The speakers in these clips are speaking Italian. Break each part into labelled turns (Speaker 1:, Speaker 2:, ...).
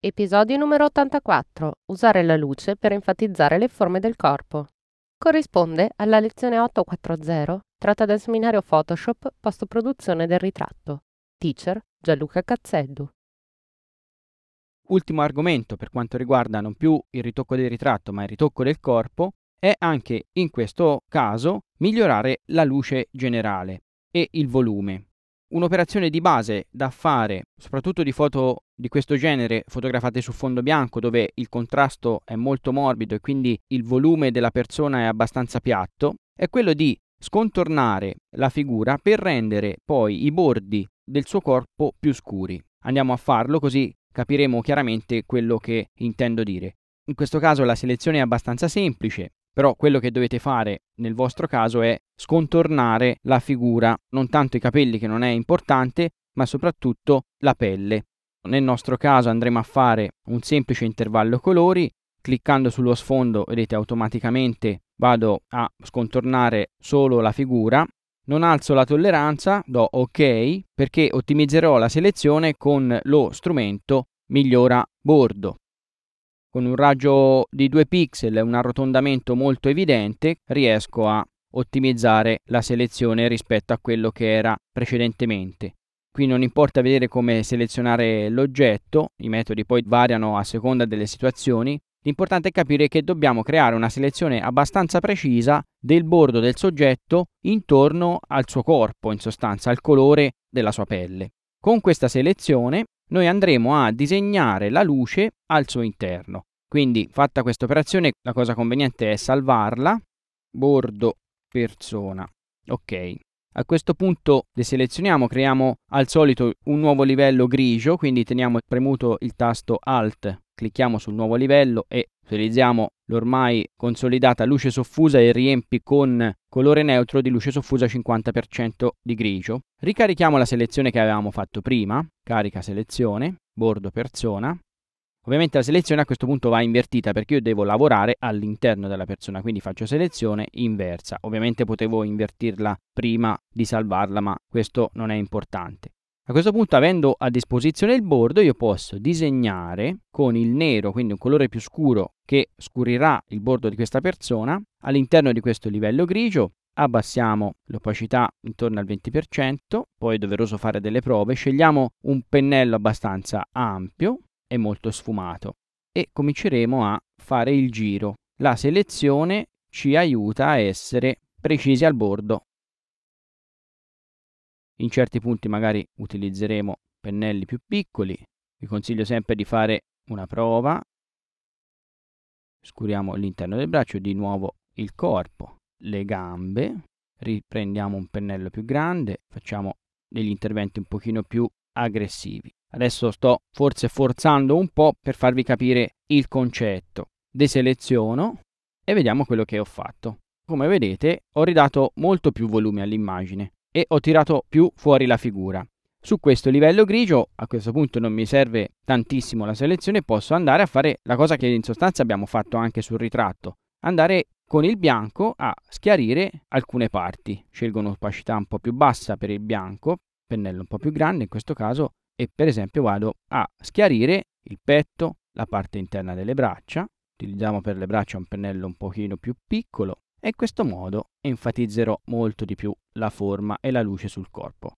Speaker 1: Episodio numero 84. Usare la luce per enfatizzare le forme del corpo. Corrisponde alla lezione 840 tratta dal seminario Photoshop post produzione del ritratto. Teacher Gianluca Cazzeddu.
Speaker 2: Ultimo argomento per quanto riguarda non più il ritocco del ritratto ma il ritocco del corpo è anche in questo caso migliorare la luce generale e il volume. Un'operazione di base da fare, soprattutto di foto di questo genere fotografate su fondo bianco dove il contrasto è molto morbido e quindi il volume della persona è abbastanza piatto, è quello di scontornare la figura per rendere poi i bordi del suo corpo più scuri. Andiamo a farlo così capiremo chiaramente quello che intendo dire. In questo caso la selezione è abbastanza semplice, però quello che dovete fare nel vostro caso è scontornare la figura, non tanto i capelli che non è importante, ma soprattutto la pelle. Nel nostro caso andremo a fare un semplice intervallo colori, cliccando sullo sfondo vedete automaticamente vado a scontornare solo la figura, non alzo la tolleranza, do ok perché ottimizzerò la selezione con lo strumento migliora bordo con un raggio di 2 pixel e un arrotondamento molto evidente riesco a ottimizzare la selezione rispetto a quello che era precedentemente. Qui non importa vedere come selezionare l'oggetto, i metodi poi variano a seconda delle situazioni, l'importante è capire che dobbiamo creare una selezione abbastanza precisa del bordo del soggetto intorno al suo corpo, in sostanza al colore della sua pelle. Con questa selezione noi andremo a disegnare la luce al suo interno. Quindi fatta questa operazione la cosa conveniente è salvarla, bordo persona, ok. A questo punto deselezioniamo, creiamo al solito un nuovo livello grigio, quindi teniamo premuto il tasto Alt, clicchiamo sul nuovo livello e utilizziamo l'ormai consolidata luce soffusa e riempi con colore neutro di luce soffusa 50% di grigio. Ricarichiamo la selezione che avevamo fatto prima, carica selezione, bordo persona, Ovviamente la selezione a questo punto va invertita perché io devo lavorare all'interno della persona, quindi faccio selezione inversa. Ovviamente potevo invertirla prima di salvarla, ma questo non è importante. A questo punto, avendo a disposizione il bordo, io posso disegnare con il nero, quindi un colore più scuro che scurirà il bordo di questa persona, all'interno di questo livello grigio. Abbassiamo l'opacità intorno al 20%, poi è doveroso fare delle prove, scegliamo un pennello abbastanza ampio, è molto sfumato e cominceremo a fare il giro. La selezione ci aiuta a essere precisi al bordo. In certi punti magari utilizzeremo pennelli più piccoli. Vi consiglio sempre di fare una prova. Scuriamo l'interno del braccio, di nuovo il corpo, le gambe. Riprendiamo un pennello più grande, facciamo degli interventi un pochino più aggressivi. Adesso sto forse forzando un po' per farvi capire il concetto. Deseleziono e vediamo quello che ho fatto. Come vedete ho ridato molto più volume all'immagine e ho tirato più fuori la figura. Su questo livello grigio a questo punto non mi serve tantissimo la selezione, posso andare a fare la cosa che in sostanza abbiamo fatto anche sul ritratto, andare con il bianco a schiarire alcune parti. Scelgo un'opacità un po' più bassa per il bianco, pennello un po' più grande in questo caso e per esempio vado a schiarire il petto, la parte interna delle braccia, utilizziamo per le braccia un pennello un pochino più piccolo e in questo modo enfatizzerò molto di più la forma e la luce sul corpo.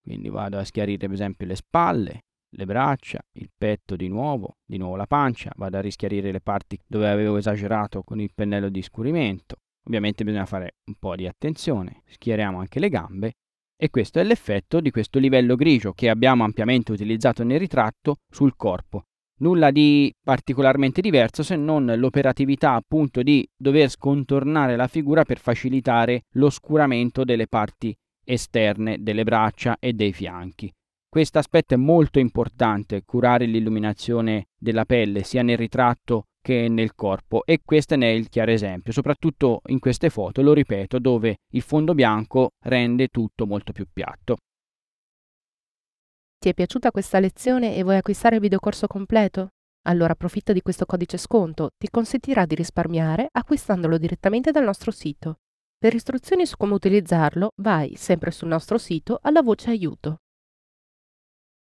Speaker 2: Quindi vado a schiarire per esempio le spalle, le braccia, il petto di nuovo, di nuovo la pancia, vado a rischiarire le parti dove avevo esagerato con il pennello di scurimento. Ovviamente bisogna fare un po' di attenzione, schieriamo anche le gambe e questo è l'effetto di questo livello grigio che abbiamo ampiamente utilizzato nel ritratto sul corpo. Nulla di particolarmente diverso se non l'operatività appunto di dover scontornare la figura per facilitare l'oscuramento delle parti esterne delle braccia e dei fianchi. Questo aspetto è molto importante, curare l'illuminazione della pelle sia nel ritratto che nel corpo e questo ne è il chiaro esempio, soprattutto in queste foto, lo ripeto, dove il fondo bianco rende tutto molto più piatto.
Speaker 1: Ti è piaciuta questa lezione e vuoi acquistare il videocorso completo? Allora approfitta di questo codice sconto, ti consentirà di risparmiare acquistandolo direttamente dal nostro sito. Per istruzioni su come utilizzarlo, vai sempre sul nostro sito alla voce aiuto.